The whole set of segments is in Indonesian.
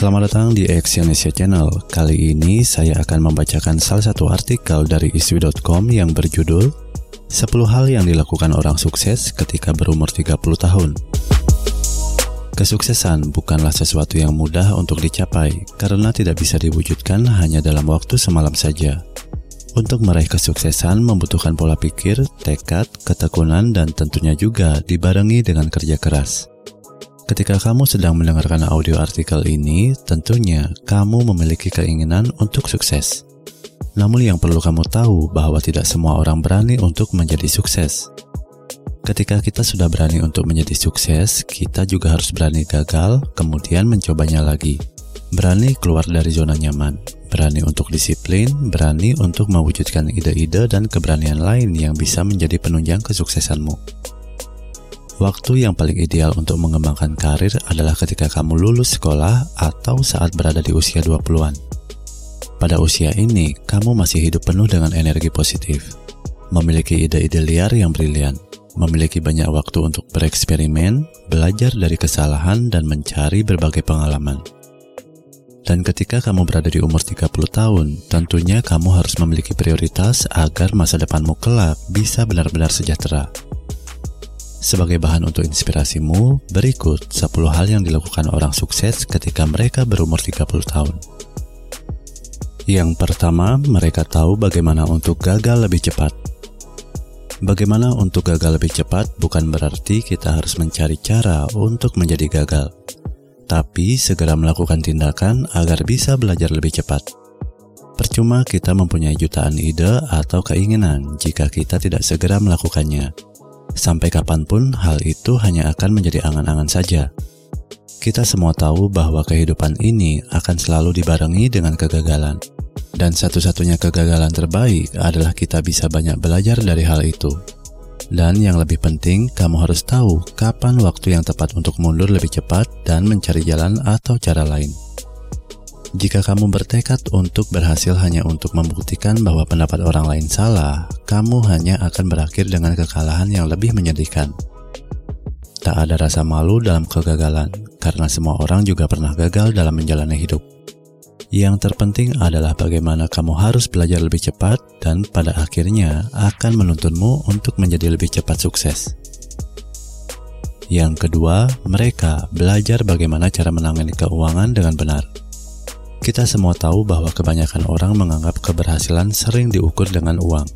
Selamat datang di Exyonesia Channel. Kali ini saya akan membacakan salah satu artikel dari iswi.com yang berjudul 10 hal yang dilakukan orang sukses ketika berumur 30 tahun. Kesuksesan bukanlah sesuatu yang mudah untuk dicapai karena tidak bisa diwujudkan hanya dalam waktu semalam saja. Untuk meraih kesuksesan membutuhkan pola pikir, tekad, ketekunan, dan tentunya juga dibarengi dengan kerja keras. Ketika kamu sedang mendengarkan audio artikel ini, tentunya kamu memiliki keinginan untuk sukses. Namun yang perlu kamu tahu bahwa tidak semua orang berani untuk menjadi sukses. Ketika kita sudah berani untuk menjadi sukses, kita juga harus berani gagal, kemudian mencobanya lagi. Berani keluar dari zona nyaman, berani untuk disiplin, berani untuk mewujudkan ide-ide dan keberanian lain yang bisa menjadi penunjang kesuksesanmu. Waktu yang paling ideal untuk mengembangkan karir adalah ketika kamu lulus sekolah atau saat berada di usia 20-an. Pada usia ini, kamu masih hidup penuh dengan energi positif, memiliki ide-ide liar yang brilian, memiliki banyak waktu untuk bereksperimen, belajar dari kesalahan, dan mencari berbagai pengalaman. Dan ketika kamu berada di umur 30 tahun, tentunya kamu harus memiliki prioritas agar masa depanmu kelak bisa benar-benar sejahtera. Sebagai bahan untuk inspirasimu, berikut 10 hal yang dilakukan orang sukses ketika mereka berumur 30 tahun. Yang pertama, mereka tahu bagaimana untuk gagal lebih cepat. Bagaimana untuk gagal lebih cepat bukan berarti kita harus mencari cara untuk menjadi gagal, tapi segera melakukan tindakan agar bisa belajar lebih cepat. Percuma kita mempunyai jutaan ide atau keinginan jika kita tidak segera melakukannya Sampai kapan pun hal itu hanya akan menjadi angan-angan saja. Kita semua tahu bahwa kehidupan ini akan selalu dibarengi dengan kegagalan. Dan satu-satunya kegagalan terbaik adalah kita bisa banyak belajar dari hal itu. Dan yang lebih penting, kamu harus tahu kapan waktu yang tepat untuk mundur lebih cepat dan mencari jalan atau cara lain. Jika kamu bertekad untuk berhasil hanya untuk membuktikan bahwa pendapat orang lain salah, kamu hanya akan berakhir dengan kekalahan yang lebih menyedihkan. Tak ada rasa malu dalam kegagalan, karena semua orang juga pernah gagal dalam menjalani hidup. Yang terpenting adalah bagaimana kamu harus belajar lebih cepat dan pada akhirnya akan menuntunmu untuk menjadi lebih cepat sukses. Yang kedua, mereka belajar bagaimana cara menangani keuangan dengan benar. Kita semua tahu bahwa kebanyakan orang menganggap keberhasilan sering diukur dengan uang.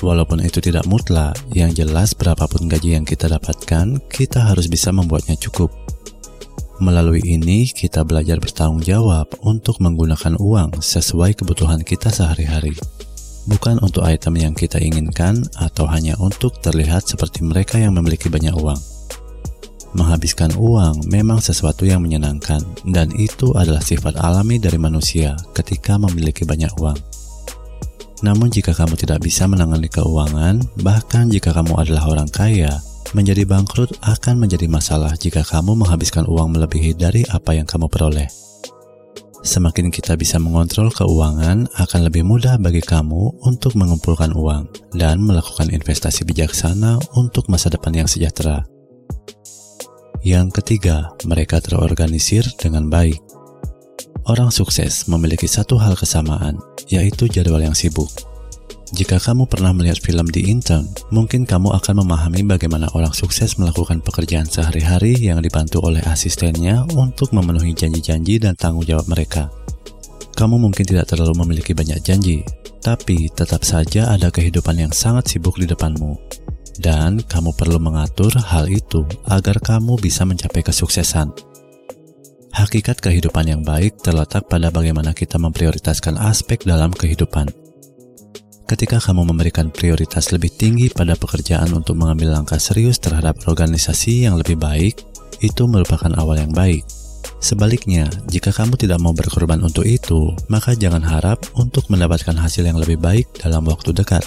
Walaupun itu tidak mutlak, yang jelas berapapun gaji yang kita dapatkan, kita harus bisa membuatnya cukup. Melalui ini, kita belajar bertanggung jawab untuk menggunakan uang sesuai kebutuhan kita sehari-hari. Bukan untuk item yang kita inginkan atau hanya untuk terlihat seperti mereka yang memiliki banyak uang. Menghabiskan uang memang sesuatu yang menyenangkan, dan itu adalah sifat alami dari manusia ketika memiliki banyak uang. Namun, jika kamu tidak bisa menangani keuangan, bahkan jika kamu adalah orang kaya, menjadi bangkrut akan menjadi masalah jika kamu menghabiskan uang melebihi dari apa yang kamu peroleh. Semakin kita bisa mengontrol keuangan, akan lebih mudah bagi kamu untuk mengumpulkan uang dan melakukan investasi bijaksana untuk masa depan yang sejahtera. Yang ketiga, mereka terorganisir dengan baik. Orang sukses memiliki satu hal kesamaan, yaitu jadwal yang sibuk. Jika kamu pernah melihat film The Intern, mungkin kamu akan memahami bagaimana orang sukses melakukan pekerjaan sehari-hari yang dibantu oleh asistennya untuk memenuhi janji-janji dan tanggung jawab mereka. Kamu mungkin tidak terlalu memiliki banyak janji, tapi tetap saja ada kehidupan yang sangat sibuk di depanmu dan kamu perlu mengatur hal itu agar kamu bisa mencapai kesuksesan. Hakikat kehidupan yang baik terletak pada bagaimana kita memprioritaskan aspek dalam kehidupan. Ketika kamu memberikan prioritas lebih tinggi pada pekerjaan untuk mengambil langkah serius terhadap organisasi yang lebih baik, itu merupakan awal yang baik. Sebaliknya, jika kamu tidak mau berkorban untuk itu, maka jangan harap untuk mendapatkan hasil yang lebih baik dalam waktu dekat.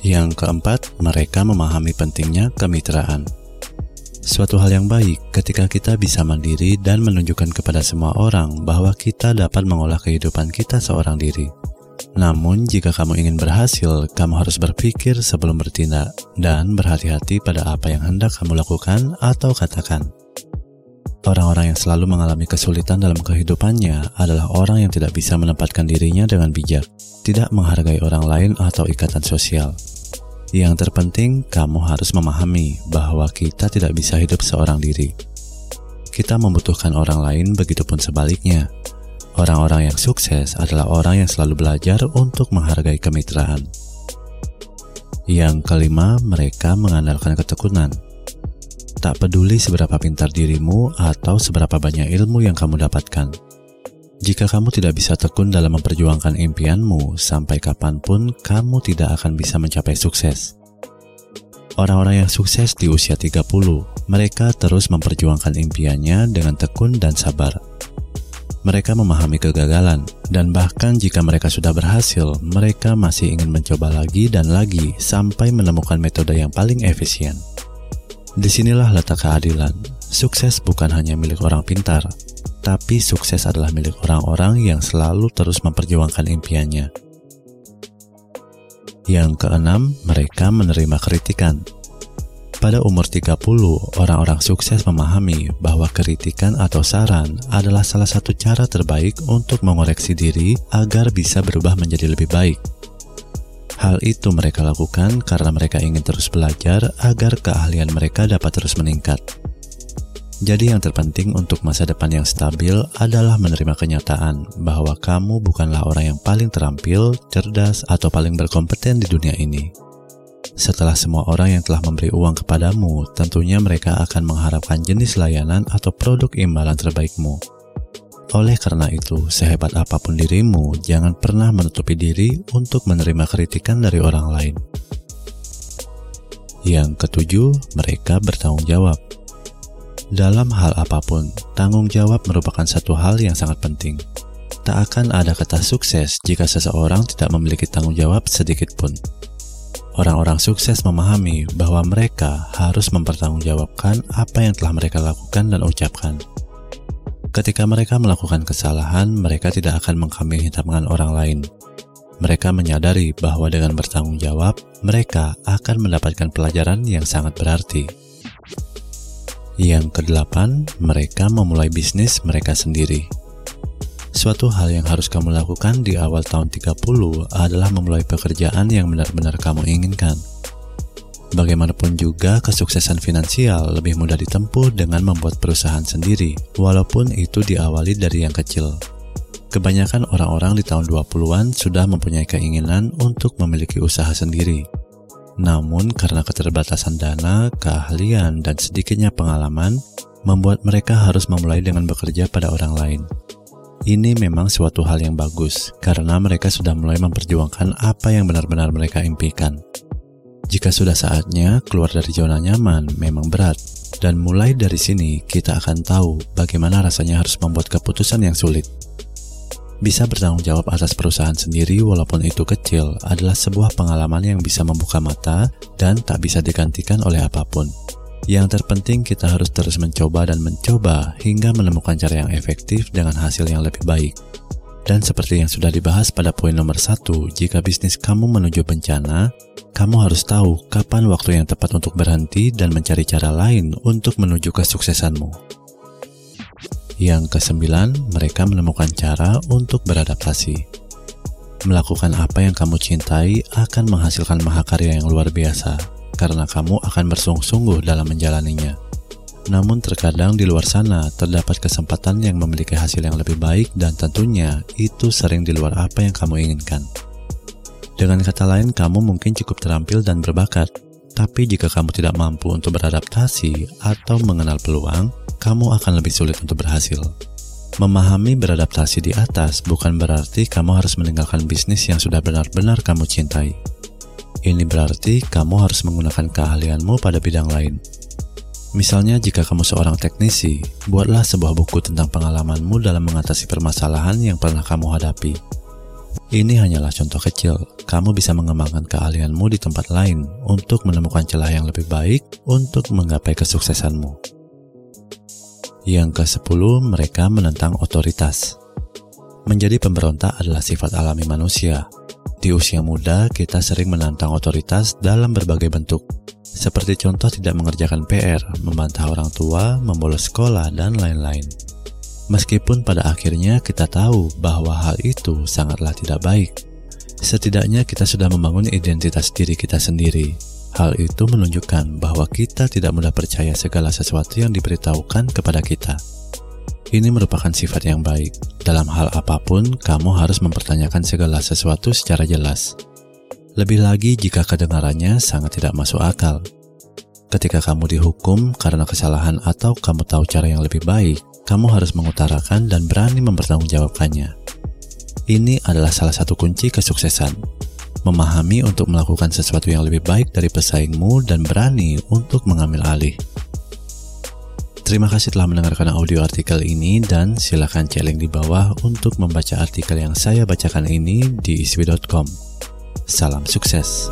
Yang keempat, mereka memahami pentingnya kemitraan. Suatu hal yang baik ketika kita bisa mandiri dan menunjukkan kepada semua orang bahwa kita dapat mengolah kehidupan kita seorang diri. Namun, jika kamu ingin berhasil, kamu harus berpikir sebelum bertindak dan berhati-hati pada apa yang hendak kamu lakukan atau katakan. Orang-orang yang selalu mengalami kesulitan dalam kehidupannya adalah orang yang tidak bisa menempatkan dirinya dengan bijak, tidak menghargai orang lain atau ikatan sosial. Yang terpenting, kamu harus memahami bahwa kita tidak bisa hidup seorang diri. Kita membutuhkan orang lain, begitupun sebaliknya. Orang-orang yang sukses adalah orang yang selalu belajar untuk menghargai kemitraan. Yang kelima, mereka mengandalkan ketekunan. Tak peduli seberapa pintar dirimu atau seberapa banyak ilmu yang kamu dapatkan. Jika kamu tidak bisa tekun dalam memperjuangkan impianmu, sampai kapan pun kamu tidak akan bisa mencapai sukses. Orang-orang yang sukses di usia 30, mereka terus memperjuangkan impiannya dengan tekun dan sabar. Mereka memahami kegagalan, dan bahkan jika mereka sudah berhasil, mereka masih ingin mencoba lagi dan lagi sampai menemukan metode yang paling efisien. Di sinilah letak keadilan. Sukses bukan hanya milik orang pintar, tapi sukses adalah milik orang-orang yang selalu terus memperjuangkan impiannya. Yang keenam, mereka menerima kritikan. Pada umur 30, orang-orang sukses memahami bahwa kritikan atau saran adalah salah satu cara terbaik untuk mengoreksi diri agar bisa berubah menjadi lebih baik. Hal itu mereka lakukan karena mereka ingin terus belajar agar keahlian mereka dapat terus meningkat. Jadi yang terpenting untuk masa depan yang stabil adalah menerima kenyataan bahwa kamu bukanlah orang yang paling terampil, cerdas, atau paling berkompeten di dunia ini. Setelah semua orang yang telah memberi uang kepadamu, tentunya mereka akan mengharapkan jenis layanan atau produk imbalan terbaikmu. Oleh karena itu, sehebat apa pun dirimu, jangan pernah menutupi diri untuk menerima kritikan dari orang lain. Yang ketujuh, mereka bertanggung jawab. Dalam hal apa pun, tanggung jawab merupakan satu hal yang sangat penting. Tak akan ada kata sukses jika seseorang tidak memiliki tanggung jawab sedikit pun. Orang-orang sukses memahami bahwa mereka harus mempertanggungjawabkan apa yang telah mereka lakukan dan ucapkan. Ketika mereka melakukan kesalahan, mereka tidak akan mengkambing hitamkan orang lain. Mereka menyadari bahwa dengan bertanggung jawab, mereka akan mendapatkan pelajaran yang sangat berarti. Yang kedelapan, mereka memulai bisnis mereka sendiri. Suatu hal yang harus kamu lakukan di awal tahun 30 adalah memulai pekerjaan yang benar-benar kamu inginkan. Bagaimanapun juga, kesuksesan finansial lebih mudah ditempuh dengan membuat perusahaan sendiri, walaupun itu diawali dari yang kecil. Kebanyakan orang-orang di tahun 20-an sudah mempunyai keinginan untuk memiliki usaha sendiri. Namun, karena keterbatasan dana, keahlian, dan sedikitnya pengalaman, membuat mereka harus memulai dengan bekerja pada orang lain. Ini memang suatu hal yang bagus, karena mereka sudah mulai memperjuangkan apa yang benar-benar mereka impikan. Jika sudah saatnya keluar dari zona nyaman memang berat, dan mulai dari sini kita akan tahu bagaimana rasanya harus membuat keputusan yang sulit. Bisa bertanggung jawab atas perusahaan sendiri walaupun itu kecil adalah sebuah pengalaman yang bisa membuka mata dan tak bisa digantikan oleh apa pun. Yang terpenting kita harus terus mencoba dan mencoba hingga menemukan cara yang efektif dengan hasil yang lebih baik. Dan seperti yang sudah dibahas pada poin nomor satu, jika bisnis kamu menuju bencana, kamu harus tahu kapan waktu yang tepat untuk berhenti dan mencari cara lain untuk menuju kesuksesanmu. Yang kesembilan, mereka menemukan cara untuk beradaptasi. Melakukan apa yang kamu cintai akan menghasilkan mahakarya yang luar biasa, karena kamu akan bersungguh-sungguh dalam menjalaninya. Namun terkadang di luar sana terdapat kesempatan yang memiliki hasil yang lebih baik dan tentunya itu sering di luar apa yang kamu inginkan. Dengan kata lain, kamu mungkin cukup terampil dan berbakat, tapi jika kamu tidak mampu untuk beradaptasi atau mengenal peluang, kamu akan lebih sulit untuk berhasil. Memahami beradaptasi di atas bukan berarti kamu harus meninggalkan bisnis yang sudah benar-benar kamu cintai. Ini berarti kamu harus menggunakan keahlianmu pada bidang lain, Misalnya jika kamu seorang teknisi, buatlah sebuah buku tentang pengalamanmu dalam mengatasi permasalahan yang pernah kamu hadapi. Ini hanyalah contoh kecil, kamu bisa mengembangkan keahlianmu di tempat lain untuk menemukan celah yang lebih baik untuk menggapai kesuksesanmu. Yang ke-10, mereka menentang otoritas. Menjadi pemberontak adalah sifat alami manusia. Di usia muda, kita sering menantang otoritas dalam berbagai bentuk, seperti contoh tidak mengerjakan PR, membantah orang tua, membolos sekolah, dan lain-lain. Meskipun pada akhirnya kita tahu bahwa hal itu sangatlah tidak baik, setidaknya kita sudah membangun identitas diri kita sendiri. Hal itu menunjukkan bahwa kita tidak mudah percaya segala sesuatu yang diberitahukan kepada kita. Ini merupakan sifat yang baik. Dalam hal apa pun, kamu harus mempertanyakan segala sesuatu secara jelas. Lebih lagi jika kedengarannya sangat tidak masuk akal. Ketika kamu dihukum karena kesalahan atau kamu tahu cara yang lebih baik, kamu harus mengutarakan dan berani mempertanggungjawabkannya. Ini adalah salah satu kunci kesuksesan. Memahami untuk melakukan sesuatu yang lebih baik dari pesaingmu dan berani untuk mengambil alih. Terima kasih telah mendengarkan audio artikel ini dan silakan cek link di bawah untuk membaca artikel yang saya bacakan ini di iswi.com. Salam sukses.